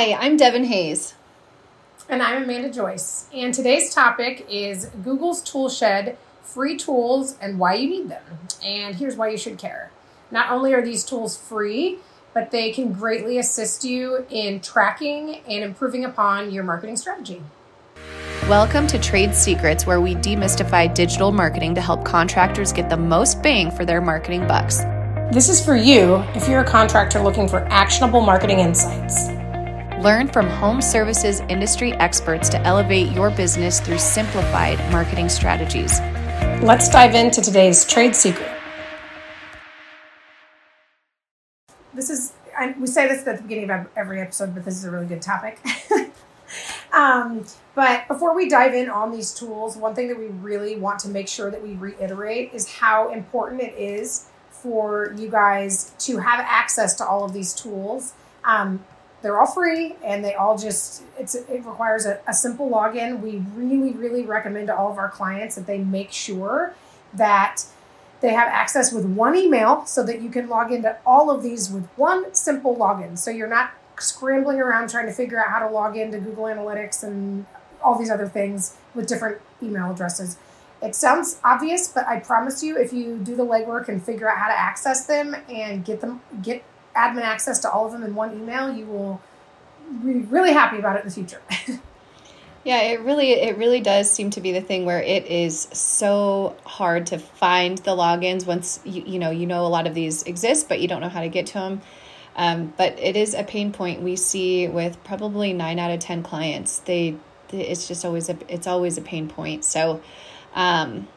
Hi, I'm Devin Hayes. And I'm Amanda Joyce. And today's topic is Google's Toolshed free tools and why you need them. And here's why you should care. Not only are these tools free, but they can greatly assist you in tracking and improving upon your marketing strategy. Welcome to Trade Secrets, where we demystify digital marketing to help contractors get the most bang for their marketing bucks. This is for you if you're a contractor looking for actionable marketing insights. Learn from home services industry experts to elevate your business through simplified marketing strategies. Let's dive into today's trade secret. This is, I, we say this at the beginning of every episode, but this is a really good topic. um, but before we dive in on these tools, one thing that we really want to make sure that we reiterate is how important it is for you guys to have access to all of these tools. Um, they're all free and they all just it requires a, a, simple login. We really really recommend to all of our clients that they make sure that they have access with one email so that you can log into all of these with one simple login. So you're not scrambling around trying to figure out how to log into google analytics and all these other things with different email addresses. It sounds obvious, but I promise you, if you do the legwork and figure out how to access them and get them, get admin access to all of them in one email, you will be really happy about it in the future. yeah, it really, it really does seem to be the thing where it is so hard to find the logins once you, you know, you know, a lot of these exist, but you don't know how to get to them. Um, but it is a pain point we see with probably nine out of 10 clients. They, it's just always a, it's always a pain point. So, um,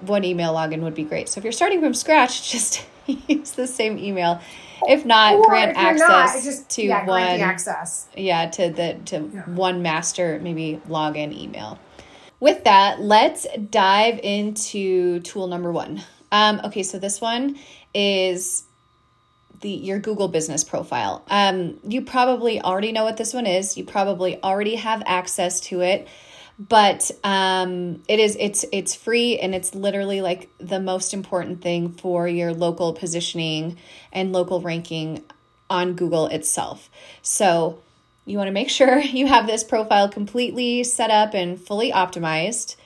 one email login would be great. So if you're starting from scratch, just use the same email. If not, or grant if access not, just, to yeah, one access. Yeah, to the to yeah. one master maybe login email. With that, let's dive into tool number one. Um, okay, so this one is the your Google business profile. Um, you probably already know what this one is. You probably already have access to it but um, it is it's it's free and it's literally like the most important thing for your local positioning and local ranking on Google itself. So you want to make sure you have this profile completely set up and fully optimized.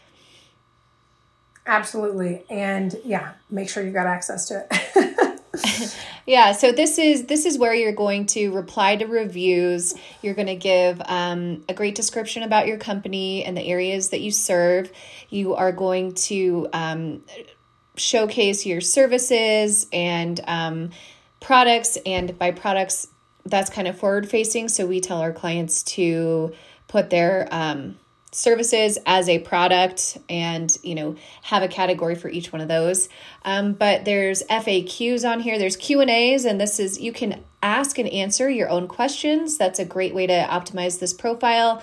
Absolutely. And yeah, make sure you've got access to it. yeah so this is this is where you're going to reply to reviews. You're going to give um, a great description about your company and the areas that you serve. You are going to um, showcase your services and um, products and by products that's kind of forward facing so we tell our clients to put their um, services as a product and you know have a category for each one of those. Um, but there's faqs on here. There's q and a's and this is you can ask and answer your own questions. That's a great way to optimize this profile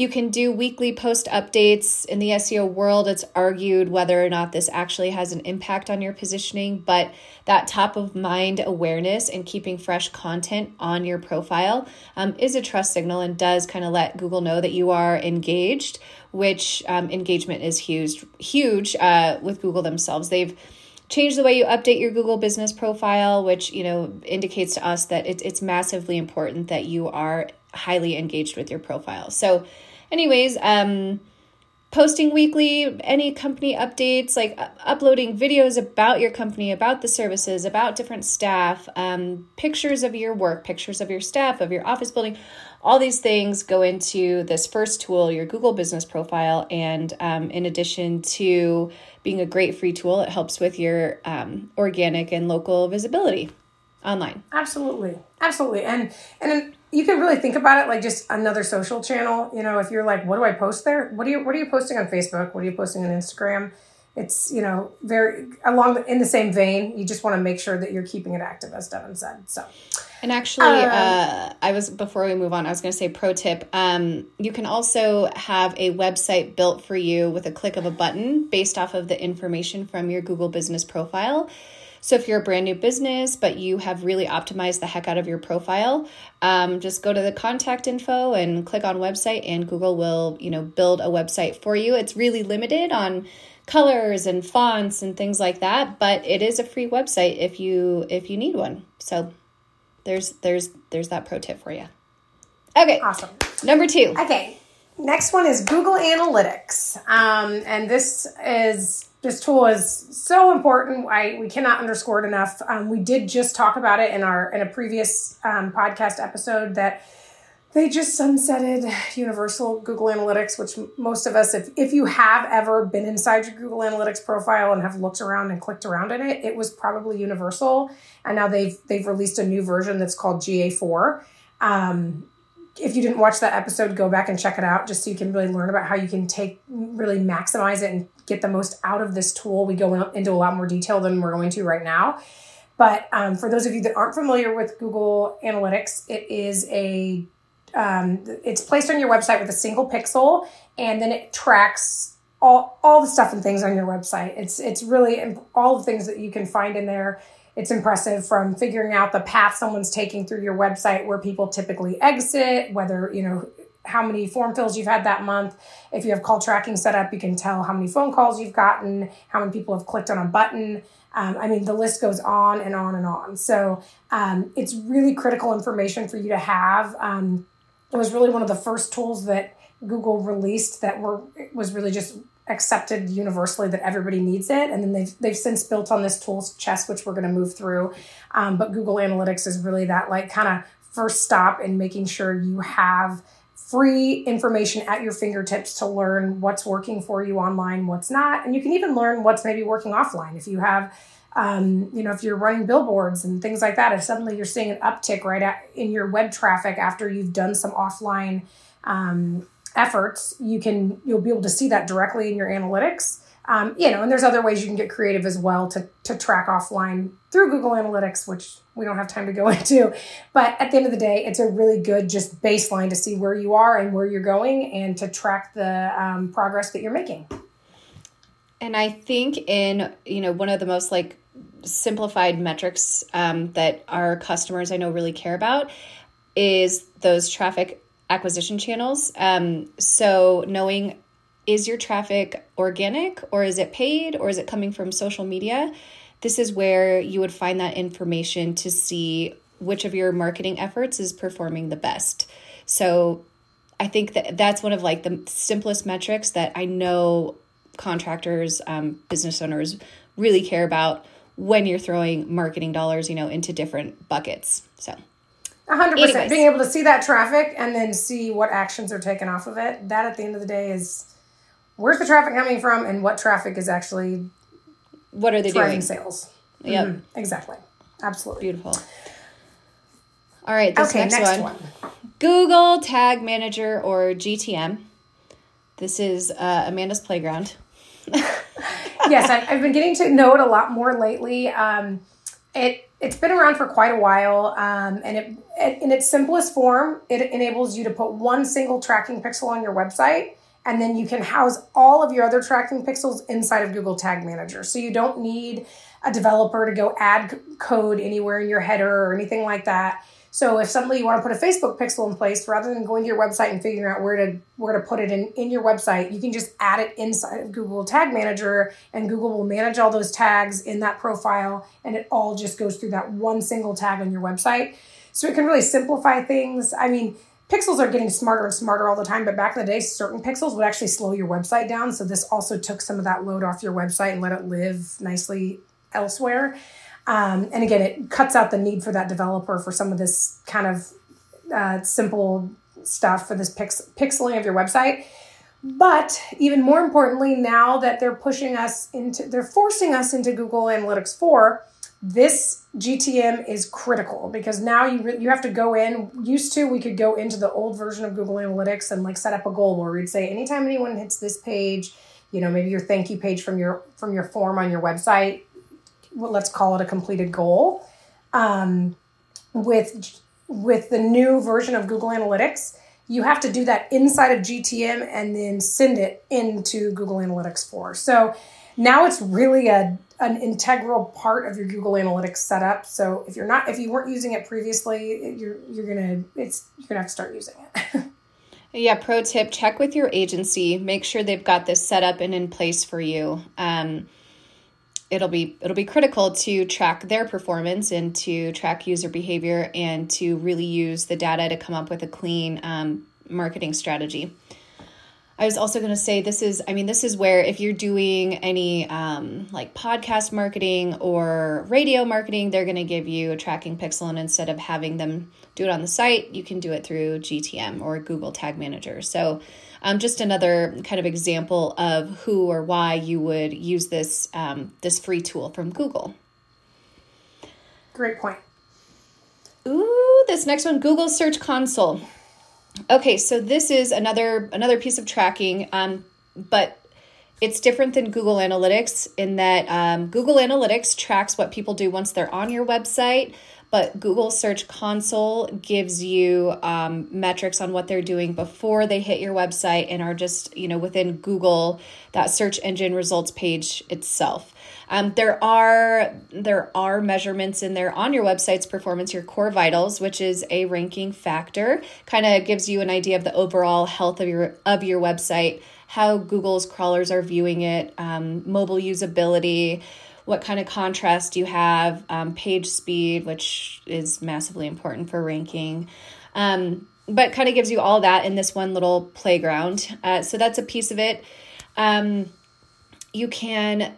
you can do weekly post updates. In the SEO world, it's argued whether or not this actually has an impact on your positioning, but that top of mind awareness and keeping fresh content on your profile um, is a trust signal and does kind of let Google know that you are engaged, which um, engagement is huge, huge uh, with Google themselves. They've change the way you update your Google business profile, which you know indicates to us that it, it's massively important that you are highly engaged with your profile. So anyways, um, posting weekly any company updates like uh, uploading videos about your company about the services about different staff um, pictures of your work pictures of your staff of your office building all these things go into this first tool your google business profile. And um, in addition to being a great free tool it helps with your um, organic and local visibility online absolutely absolutely and and you can really think about it like just another social channel. You know, if you're like, what do I post there? What are you What are you posting on Facebook? What are you posting on Instagram? It's you know very along the, in the same vein. You just want to make sure that you're keeping it active, as Devin said. So. And actually, um, uh, I was before we move on, I was going to say pro tip. Um, you can also have a website built for you with a click of a button based off of the information from your Google Business profile. So if you're a brand new business, but you have really optimized the heck out of your profile, um, just go to the contact info and click on website, and Google will, you know, build a website for you. It's really limited on colors and fonts and things like that, but it is a free website if you if you need one. So there's there's there's that pro tip for you. Okay. Awesome. Number two. Okay. Next one is Google Analytics. Um, and this is this tool is so important. I we cannot underscore it enough. Um, we did just talk about it in our in a previous um, podcast episode that they just sunsetted Universal Google Analytics, which most of us, if if you have ever been inside your Google Analytics profile and have looked around and clicked around in it, it was probably Universal, and now they've they've released a new version that's called GA4. Um, if you didn't watch that episode, go back and check it out just so you can really learn about how you can take really maximize it and get the most out of this tool. We go into a lot more detail than we're going to right now. But um, for those of you that aren't familiar with Google Analytics, it is a um, it's placed on your website with a single pixel, and then it tracks all all the stuff and things on your website. It's it's really all the things that you can find in there it's impressive from figuring out the path someone's taking through your website where people typically exit, whether, you know, how many form fills you've had that month. If you have call tracking set up, you can tell how many phone calls you've gotten, how many people have clicked on a button. Um, I mean, the list goes on and on and on. So um, it's really critical information for you to have. Um, it was really one of the first tools that Google released that were was really just accepted universally that everybody needs it. And then they've, they've since built on this tools chest, which we're going to move through. Um, but Google Analytics is really that like kind of first stop in making sure you have free information at your fingertips to learn what's working for you online, what's not. And you can even learn what's maybe working offline. If you have, um, you know, if you're running billboards and things like that, if suddenly you're seeing an uptick right at, in your web traffic after you've done some offline um, efforts, you can you'll be able to see that directly in your analytics. Um, you know, and there's other ways you can get creative as well to to track offline through Google Analytics, which we don't have time to go into. But at the end of the day, it's a really good just baseline to see where you are and where you're going, and to track the um, progress that you're making. And I think in you know one of the most like simplified metrics um, that our customers I know really care about is those traffic acquisition channels. Um, so knowing is your traffic organic or is it paid or is it coming from social media? This is where you would find that information to see which of your marketing efforts is performing the best. So I think that that's one of like the simplest metrics that I know contractors, um, business owners really care about when you're throwing marketing dollars, you know, into different buckets. So hundred percent. Being able to see that traffic and then see what actions are taken off of it. That at the end of the day is where's the traffic coming from and what traffic is actually what are they driving doing? sales. Yep. Mm-hmm. Exactly. Absolutely. Beautiful. All right. This okay, next, next one. one. Google Tag Manager or GTM. This is uh, Amanda's playground. yes, I, have been getting to know it a lot more lately. Um, it it's been around for quite a while, um, and it, it, in its simplest form, it enables you to put one single tracking pixel on your website, and then you can house all of your other tracking pixels inside of Google Tag Manager. So you don't need a developer to go add code anywhere in your header or anything like that. So if suddenly you want to put a Facebook pixel in place, rather than going to your website and figuring out where to where to put it in, in your website, you can just add it inside of Google Tag Manager and Google will manage all those tags in that profile and it all just goes through that one single tag on your website. So it can really simplify things. I mean, pixels are getting smarter and smarter all the time, but back in the day, certain pixels would actually slow your website down. So this also took some of that load off your website and let it live nicely elsewhere. Um, and again, it cuts out the need for that developer for some of this kind of uh, simple stuff for this pix- pixeling of your website. But even more importantly, now that they're pushing us into, they're forcing us into Google Analytics 4, this GTM is critical because now you re- you have to go in. Used to, we could go into the old version of Google Analytics and like set up a goal where we'd say anytime anyone hits this page, you know, maybe your thank you page from your from your form on your website, well, let's call it a completed goal. Um, with with the new version of Google Analytics, you have to do that inside of GTM and then send it into Google Analytics 4. So now it's really a an integral part of your Google Analytics setup. So if you're not if you weren't using it previously, you're you're gonna it's you're gonna have to start using it. yeah, pro tip: check with your agency. Make sure they've got this set up and in place for you. Um, it'll be it'll be critical to track their performance and to track user behavior and to really use the data to come up with a clean um, marketing strategy. I was also going to say this is, I mean, this is where if you're doing any um, like podcast marketing or radio marketing, they're going to give you a tracking pixel. And instead of having them do it on the site, you can do it through GTM or Google Tag Manager. So, um, just another kind of example of who or why you would use this um, this free tool from Google. Great point. Ooh, this next one, Google Search Console. Okay, so this is another another piece of tracking, um, but it's different than Google Analytics in that um, Google Analytics tracks what people do once they're on your website, but Google Search Console gives you um, metrics on what they're doing before they hit your website and are just you know within Google that search engine results page itself. Um, there are there are measurements in there on your website's performance, your core vitals, which is a ranking factor, kind of gives you an idea of the overall health of your of your website, how Google's crawlers are viewing it, um, mobile usability, what kind of contrast you have, um, page speed, which is massively important for ranking. Um, but kind of gives you all that in this one little playground. Uh, so that's a piece of it. Um, you can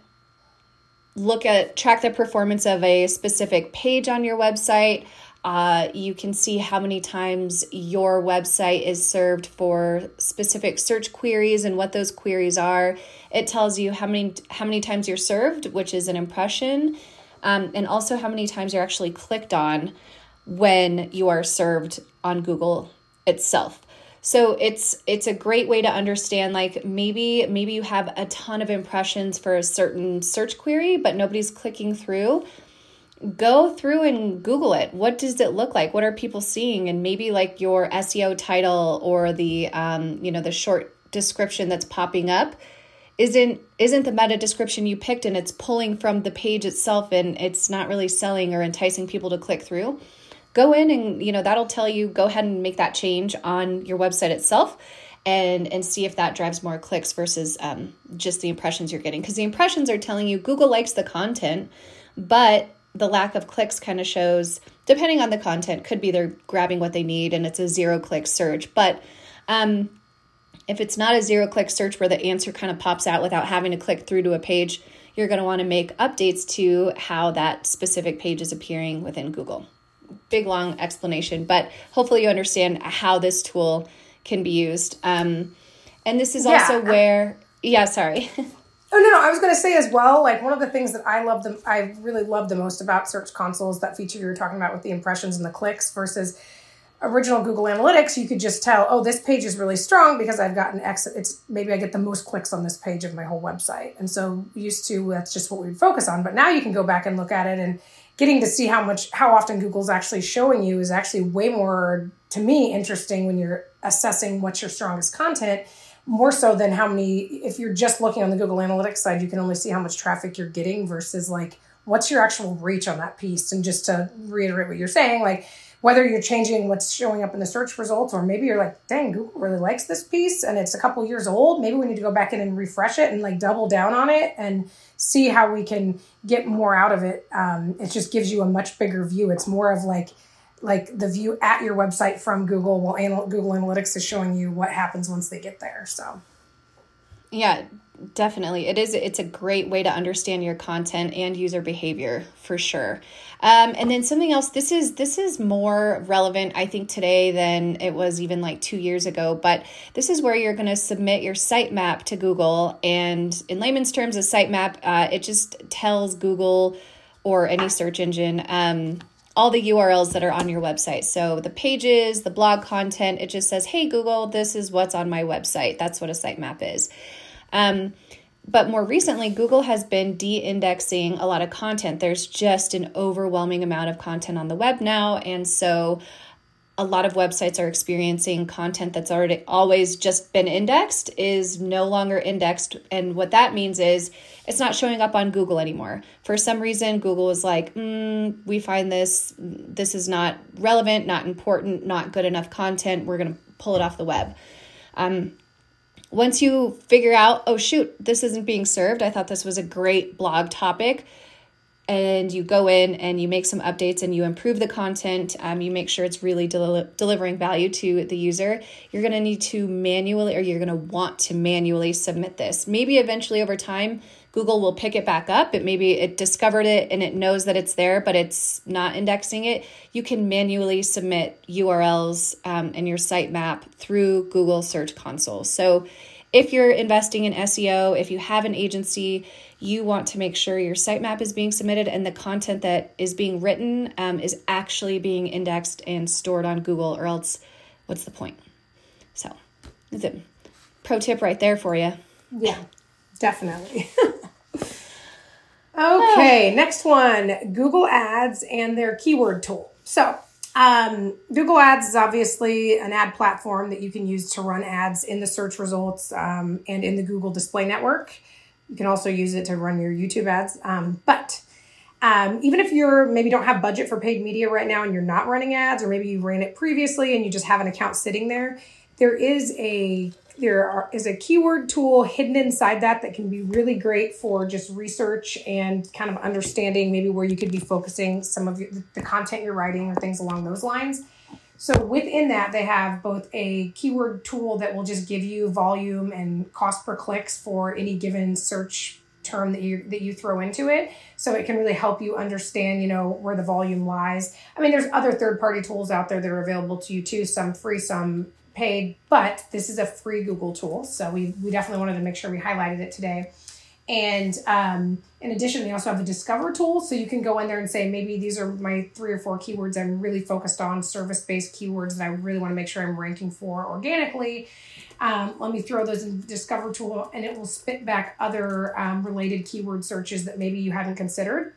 look at track the performance of a specific page on your website. Uh, you can see how many times your website is served for specific search queries and what those queries are. It tells you how many how many times you're served, which is an impression, um, and also how many times you're actually clicked on when you are served on Google itself. So it's it's a great way to understand like maybe maybe you have a ton of impressions for a certain search query but nobody's clicking through. Go through and Google it. What does it look like? What are people seeing? And maybe like your SEO title or the um, you know the short description that's popping up isn't isn't the meta description you picked and it's pulling from the page itself and it's not really selling or enticing people to click through go in and you know that'll tell you go ahead and make that change on your website itself and and see if that drives more clicks versus um, just the impressions you're getting. Because the impressions are telling you google likes the content but the lack of clicks kind of shows depending on the content could be they're grabbing what they need and it's a zero click search. But um, if it's not a zero click search where the answer kind of pops out without having to click through to a page you're going to want to make updates to how that specific page is appearing within google big long explanation, but hopefully you understand how this tool can be used. Um, and this is also where, yeah, sorry. Oh no, no, I was going to say as well. Like one of the things that I love, the I really love the most about Search Consoles that feature you were talking about with the impressions and the clicks versus original Google Analytics. You could just tell, oh, this page is really strong because I've gotten X. It's maybe I get the most clicks on this page of my whole website, and so used to that's just what we'd focus on. But now you can go back and look at it and getting to see how much how often Google's actually showing you is actually way more to me interesting when you're assessing what's your strongest content more so than how many if you're just looking on the Google Analytics side you can only see how much traffic you're getting versus like what's your actual reach on that piece? And just to reiterate what you're saying like whether you're changing what's showing up in the search results or maybe you're like dang google really likes this piece and it's a couple years old maybe we need to go back in and refresh it and like double down on it and see how we can get more out of it. Um, it just gives you a much bigger view. It's more of like like the view at your website from google while google analytics is showing you what happens once they get there so. Yeah definitely it is it's a great way to understand your content and user behavior for sure um, and then something else this is this is more relevant i think today than it was even like two years ago but this is where you're going to submit your sitemap to google and in layman's terms a sitemap uh, it just tells google or any search engine um, all the URLs that are on your website. So the pages, the blog content, it just says, hey, Google, this is what's on my website. That's what a sitemap is. Um, but more recently, Google has been de indexing a lot of content. There's just an overwhelming amount of content on the web now. And so a lot of websites are experiencing content that's already always just been indexed is no longer indexed. And what that means is it's not showing up on Google anymore. For some reason, Google is like, mm, we find this, this is not relevant, not important, not good enough content. We're going to pull it off the web. Um, once you figure out, oh shoot, this isn't being served, I thought this was a great blog topic, and you go in and you make some updates and you improve the content, um, you make sure it's really del- delivering value to the user, you're to need to manually or you're to want to manually submit this. Maybe eventually over time, Google will pick it back up. It maybe it discovered it and it knows that it's there, but it's not indexing it. You can manually submit URLs um, and your sitemap through Google Search Console. So if you're investing in SEO, if you have an agency, you want to make sure your sitemap is being submitted and the content that is being written um, is actually being indexed and stored on Google, or else what's the point? So, that's a pro tip right there for you. Yeah, definitely. Okay, next one Google Ads and their keyword tool. So, um, Google Ads is obviously an ad platform that you can use to run ads in the search results um, and in the Google Display Network. You can also use it to run your YouTube ads. Um, but um, even if you're maybe don't have budget for paid media right now and you're not running ads, or maybe you ran it previously and you just have an account sitting there, there is a there are, is a keyword tool hidden inside that that can be really great for just research and kind of understanding maybe where you could be focusing some of your, the content you're writing or things along those lines. So within that, they have both a keyword tool that will just give you volume and cost per clicks for any given search term that you that you throw into it so it can really help you understand you know where the volume lies i mean there's other third party tools out there that are available to you too some free some paid, but this is a free Google tool. So we, we definitely wanted to make sure we highlighted it today. And um, in addition, they also have the Discover tool. So you can go in there and say, maybe these are my three or four keywords I'm really focused on, service based keywords that I really want to make sure I'm ranking for organically. Um, let me throw those in the Discover tool and it will spit back other um, related keyword searches that maybe you haven't considered.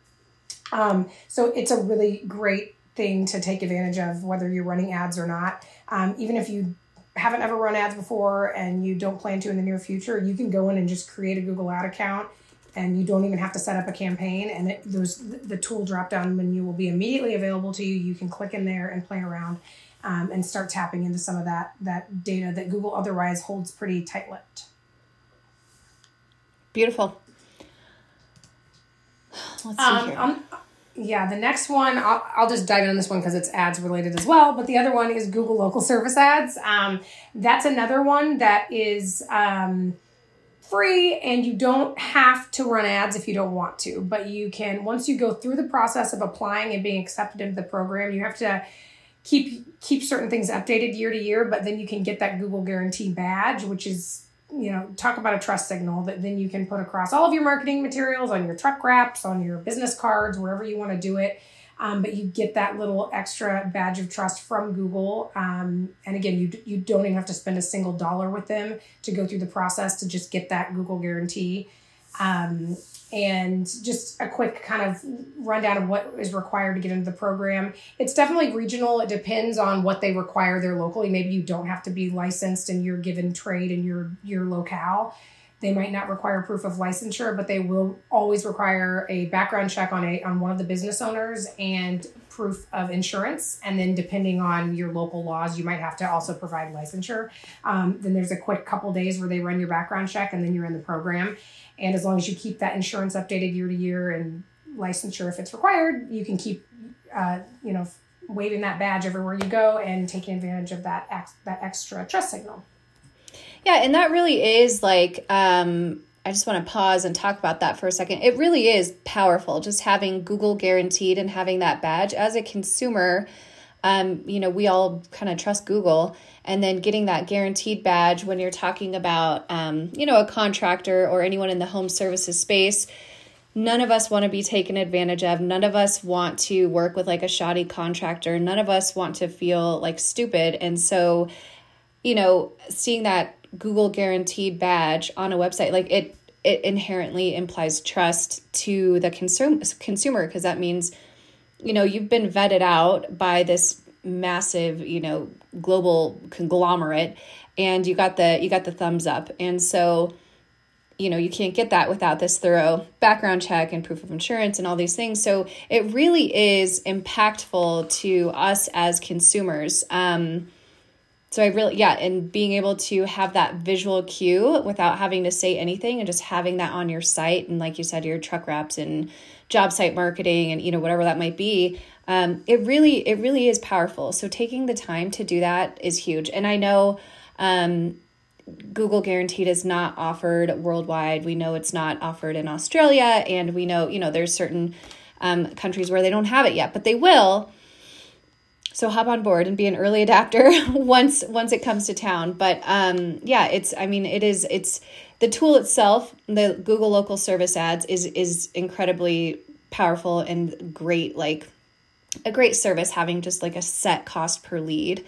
Um, so it's a really great thing to take advantage of, whether you're running ads or not. Um, even if you haven't ever run ads before and you don't plan to in the near future, you can go in and just create a Google ad account and you don't even have to set up a campaign and it, those the tool drop down menu will be immediately available to you. You can click in there and play around um, and start tapping into some of that that data that Google otherwise holds pretty tight lipped. Beautiful. Let's see um, here. Um, yeah, the next one, I'll, I'll just dive in on this one because it's ads related as well. But the other one is Google Local Service Ads. Um, that's another one that is um, free and you don't have to run ads if you don't want to. But you can, once you go through the process of applying and being accepted into the program, you have to keep keep certain things updated year to year. But then you can get that Google Guarantee badge, which is you know, talk about a trust signal that then you can put across all of your marketing materials on your truck wraps, on your business cards, wherever you want to do it. Um, but you get that little extra badge of trust from Google. Um, and again, you, you don't even have to spend a single dollar with them to go through the process to just get that Google guarantee. Um, and just a quick kind of rundown of what is required to get into the program. It's definitely regional. It depends on what they require there locally. Maybe you don't have to be licensed in your given trade in your your locale. They might not require proof of licensure, but they will always require a background check on a on one of the business owners and proof of insurance. And then depending on your local laws, you might have to also provide licensure. Um, then there's a quick couple days where they run your background check, and then you're in the program. And as long as you keep that insurance updated year to year and licensure if it's required, you can keep, uh, you know, waving that badge everywhere you go and taking advantage of that ex- that extra trust signal. Yeah, and that really is like um, I just want to pause and talk about that for a second. It really is powerful just having Google guaranteed and having that badge as a consumer. Um, you know, we all kind of trust Google and then getting that guaranteed badge when you're talking about um, you know a contractor or anyone in the home services space none of us want to be taken advantage of none of us want to work with like a shoddy contractor none of us want to feel like stupid and so you know seeing that google guaranteed badge on a website like it it inherently implies trust to the consumer consumer because that means you know you've been vetted out by this massive you know global conglomerate and you got the you got the thumbs up. And so you know you can't get that without this thorough background check and proof of insurance and all these things. So it really is impactful to us as consumers. Um, so I really, yeah, and being able to have that visual cue without having to say anything and just having that on your site. And like you said, your truck wraps and job site marketing and, you know, whatever that might be. Um, it really, it really is powerful. So taking the time to do that is huge. And I know, um, Google Guaranteed is not offered worldwide. We know it's not offered in Australia, and we know, you know, there's certain um, countries where they don't have it yet, but they will. So hop on board and be an early adapter once once it comes to town. But um, yeah, it's I mean it is it's the tool itself, the Google Local Service Ads is is incredibly powerful and great. Like a great service having just like a set cost per lead.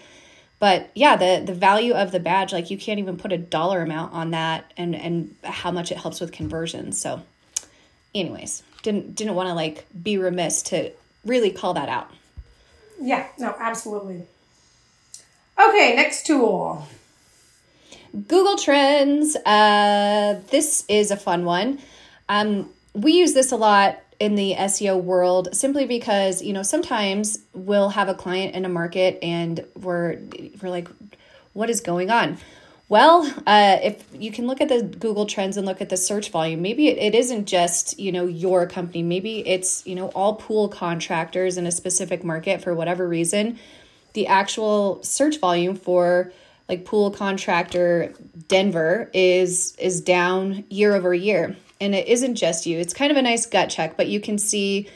But yeah, the the value of the badge, like you can't even put a dollar amount on that, and and how much it helps with conversions. So, anyways, didn't didn't want to like be remiss to really call that out. Yeah, no, absolutely. Okay, next tool. Google Trends. Uh, this is a fun one. Um, we use this a lot in the SEO world simply because you know sometimes we'll have a client in a market and we're we're like, what is going on? Well, uh, if you can look at the Google Trends and look at the search volume, maybe it, isn't just you know your company. Maybe it's you know all pool contractors in a specific market for whatever reason. The actual search volume for like pool contractor Denver is is down year over year, and it isn't just you. It's kind of a nice gut check, but you can see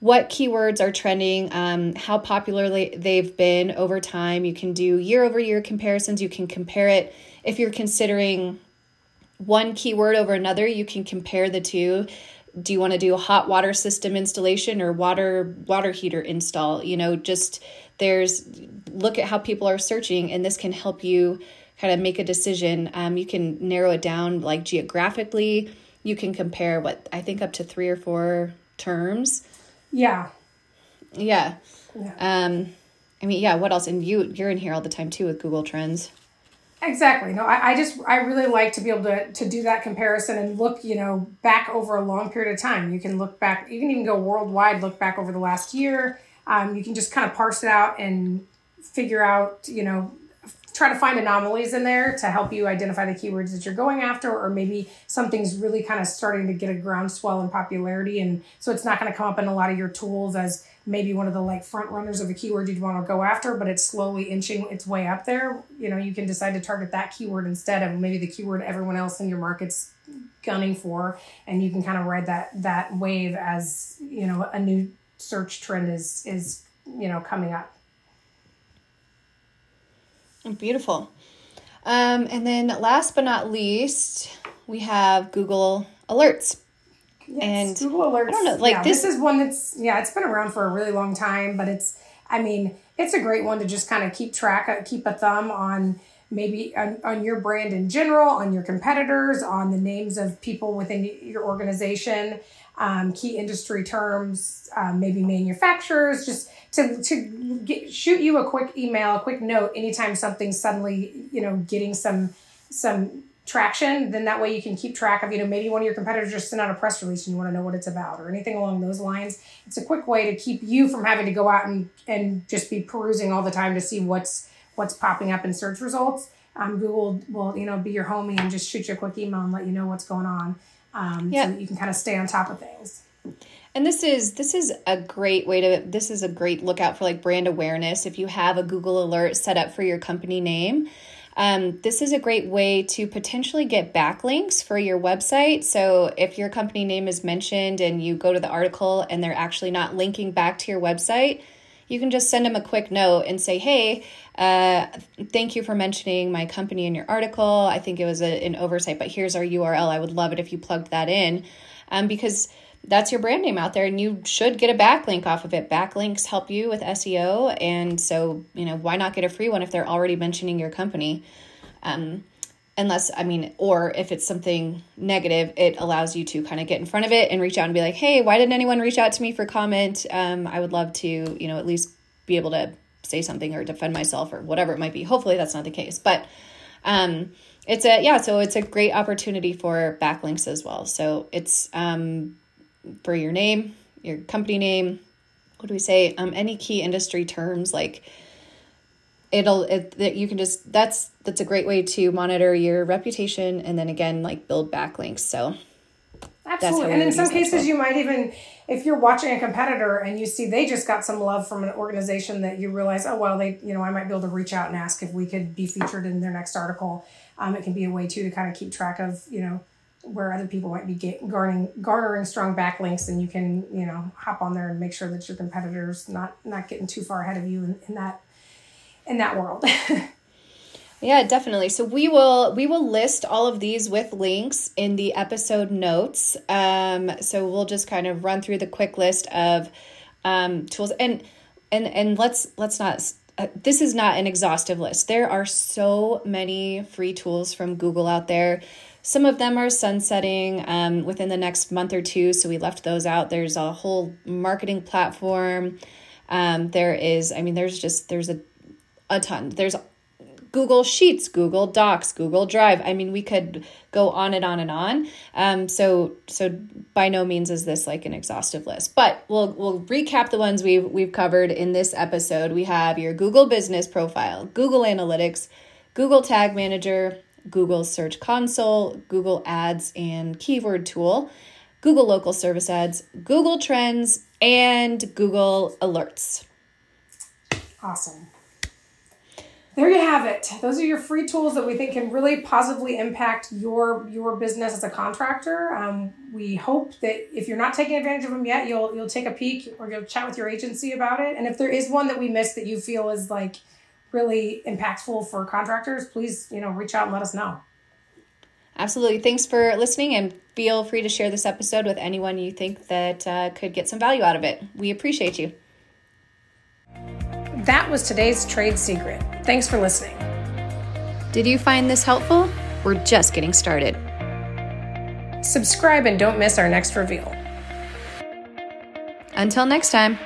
what keywords are trending, um, how popular they've been over time. You can do year over year comparisons. You can compare it if you're considering one keyword over another, you can compare the two. Do you want to do a hot water system installation or water water heater install? You know, just there's look at how people are searching, and this can help you kind of make a decision. Um, you can narrow it down like geographically. You can compare what I think up to three or four terms. Yeah. Yeah. yeah. Um, I mean, yeah. What else? And you you're in here all the time too with Google Trends. Exactly. No, I, I, just I really like to be able to to do that comparison and look, you know, back over a long period of time. You can look back, you can even go worldwide, look back over the last year. Um, you can just kind of parse it out and figure out, you know, try to find anomalies in there to help you identify the keywords that you're going after, or maybe something's really kind of starting to get a groundswell in popularity, and so it's not going to come up in a lot of your tools as maybe one of the like front runners of a keyword you'd want to go after, but it's slowly inching its way up there. You know, you can decide to target that keyword instead of maybe the keyword everyone else in your market's gunning for, and you can kind of ride that that wave as you know a new search trend is is you know coming up. Beautiful. Um, and then last but not least, we have Google Alerts. Yes, and Google Alerts. I don't know, like yeah, this, this is one that's yeah, it's been around for a really long time, but it's I mean, it's a great one to just kind of keep track of, keep a thumb on maybe on, on your brand in general, on your competitors, on the names of people within your organization, um, key industry terms, um, maybe manufacturers, just to, to get, shoot you a quick email, a quick note anytime something's suddenly, you know, getting some, some traction, then that way you can keep track of, you know, maybe one of your competitors just sent out a press release and you want to know what it's about or anything along those lines. It's a quick way to keep you from having to go out and, and just be perusing all the time to see what's what's popping up in search results. Um, Google will, you know, be your homie and just shoot you a quick email and let you know what's going on. Um, yeah. so that you can kind of stay on top of things. And this is this is a great way to this is a great lookout for like brand awareness. If you have a Google alert set up for your company name, um, this is a great way to potentially get backlinks for your website. So if your company name is mentioned and you go to the article and they're actually not linking back to your website, you can just send them a quick note and say, hey, uh, thank you for mentioning my company in your article. I think it was a, an oversight, but here's our URL. I would love it if you plugged that in um, because that's your brand name out there and you should get a backlink off of it. Backlinks help you with SEO. And so, you know, why not get a free one if they're already mentioning your company? Um, unless i mean or if it's something negative it allows you to kind of get in front of it and reach out and be like hey why didn't anyone reach out to me for comment um, i would love to you know at least be able to say something or defend myself or whatever it might be hopefully that's not the case but um, it's a yeah so it's a great opportunity for backlinks as well so it's um, for your name your company name what do we say um, any key industry terms like it'll it, that you can just that's that's a great way to monitor your reputation and then again like build backlinks so. Absolutely. and in some cases you might even if you're watching a competitor and you see they just got some love from an organization that you realize oh well they you know i might be able to reach out and ask if we could be featured in their next article. Um, it can be a way too to kind of keep track of you know where other people might be get, garnering garnering strong backlinks and you can you know hop on there and make sure that your competitors not not getting too far ahead of you in, in that in that world. Yeah definitely. So we will we will list all of these with links in the episode notes. Um, so we'll just kind of run through the quick list of um, tools. And and and let's let's not uh, this is not an exhaustive list. There are so many free tools from google out there some of them are sunsetting um, within the next month or two, so we left those out. There's a whole marketing platform. Um, there is, I mean, there's just there's a a ton. There's Google Sheets, Google Docs, Google Drive. I mean, we could go on and on and on. Um, so so by no means is this like an exhaustive list, but we'll we'll recap the ones we've we've covered in this episode. We have your Google Business Profile, Google Analytics, Google Tag Manager, Google Search Console, Google Ads and Keyword Tool, Google Local Service Ads, Google Trends, and Google Alerts. Awesome. There you have it. Those are your free tools that we think can really positively impact your your business as a contractor. Um, we hope that if you're not taking advantage of them yet, you'll you'll take a peek or you'll chat with your agency about it. And if there is one that we missed that you feel is like really impactful for contractors, please, you know, reach out and let us know. Absolutely. Thanks for listening and feel free to share this episode with anyone you think that uh, could get some value out of it. We appreciate you. That was today's trade secret. Thanks for listening. Did you find this helpful? We're just getting started. Subscribe and don't miss our next reveal. Until next time.